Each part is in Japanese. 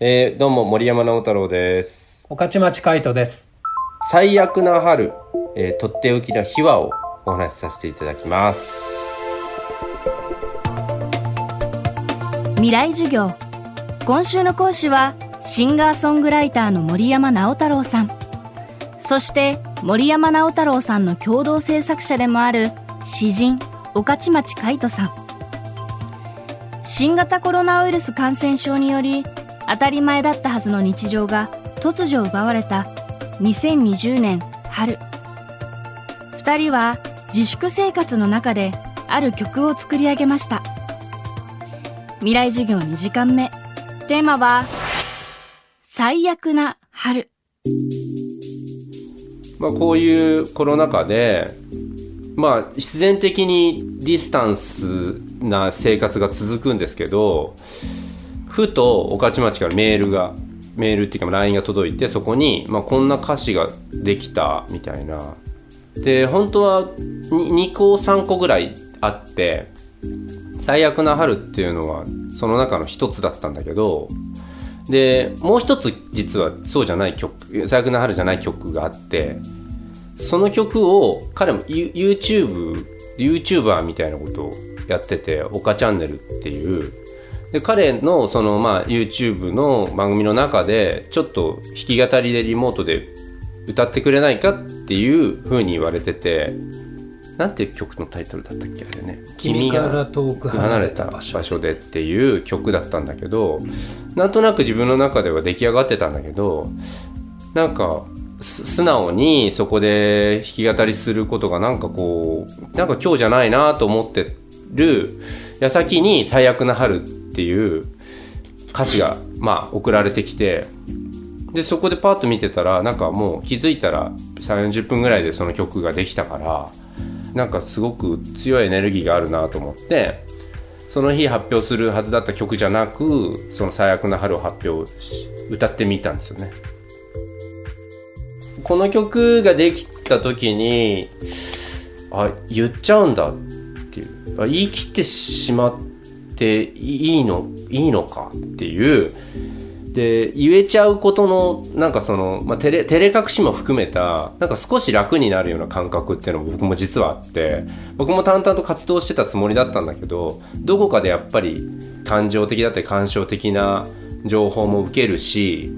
えー、どうも森山直太朗です。御徒町海人です。最悪な春、えー、とっておきの秘話をお話しさせていただきます。未来授業今週の講師はシンガーソングライターの森山直太朗さんそして森山直太朗さんの共同制作者でもある詩人御徒町海人さん新型コロナウイルス感染症により当たり前だったはずの日常が突如奪われた2020年春。二人は自粛生活の中である曲を作り上げました。未来授業2時間目。テーマは最悪な春。まあ、こういうコロナ禍で、まあ、必然的にディスタンスな生活が続くんですけどふと御徒町からメールがメールっていうか LINE が届いてそこに、まあ、こんな歌詞ができたみたいな。で本当は 2, 個3個ぐらいあって最悪な春っていうのはその中の一つだったんだけどでもう一つ実はそうじゃない曲最悪な春じゃない曲があってその曲を彼も YouTube YouTuber みたいなことをやってて「岡チャンネル」っていうで彼のそのまあ YouTube の番組の中でちょっと弾き語りでリモートで歌ってくれないかっていう風に言われててなんていう曲のタイトルだったっけあれね「君から遠く離れたた場所。でっていう曲だったんだけどなんとなく自分の中では出来上がってたんだけどなんかす素直にそこで弾き語りすることがなんかこうなんか今日じゃないなと思ってる矢先に「最悪な春」ってていう歌詞がまあ送られてきてでそこでパッと見てたらなんかもう気づいたら3 4 0分ぐらいでその曲ができたからなんかすごく強いエネルギーがあるなと思ってその日発表するはずだった曲じゃなくその「最悪な春」を発表し歌ってみたんですよね。この曲ができた時にあ言っちゃうんだっていうあ言い切ってしまってていいのいいのかっていう。で言えちゃうことのなんかその、まあ、照れ照れ隠しも含めたなんか少し楽になるような感覚っていうのも僕も実はあって僕も淡々と活動してたつもりだったんだけどどこかでやっぱり感情的だったり感傷的な情報も受けるし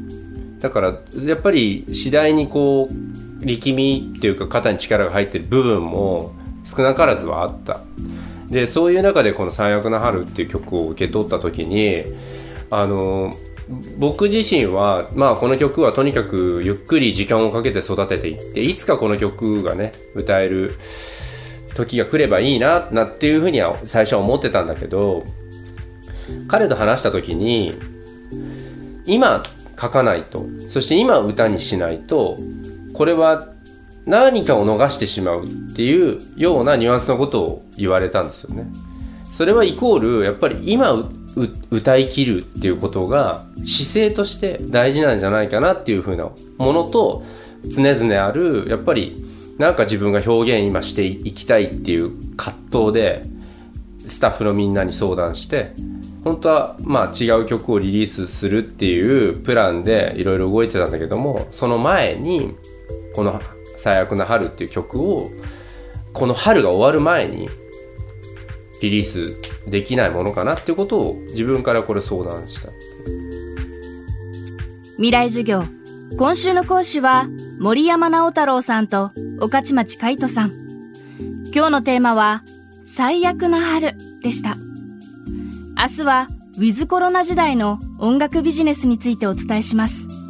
だからやっぱり次第にこう力みっていうか肩に力が入ってる部分も少なからずはあった。でそういう中でこの「最悪な春」っていう曲を受け取った時にあの僕自身は、まあ、この曲はとにかくゆっくり時間をかけて育てていっていつかこの曲がね歌える時が来ればいいななっていうふうには最初は思ってたんだけど彼と話した時に今書かないとそして今歌にしないとこれは何かを逃してしまうっていうようなニュアンスのことを言われたんですよね。それはイコールやっぱり今歌い切るっていうことが姿勢として大事なんじゃないかなっていう風なものと常々あるやっぱりなんか自分が表現今していきたいっていう葛藤でスタッフのみんなに相談して本当はまあ違う曲をリリースするっていうプランでいろいろ動いてたんだけどもその前にこの「最悪な春」っていう曲をこの春が終わる前にリリースできないものかなっていうことを自分からこれ相談した。未来授業。今週の講師は森山直太朗さんと御徒町海人さん。今日のテーマは最悪な春でした。明日はウィズコロナ時代の音楽ビジネスについてお伝えします。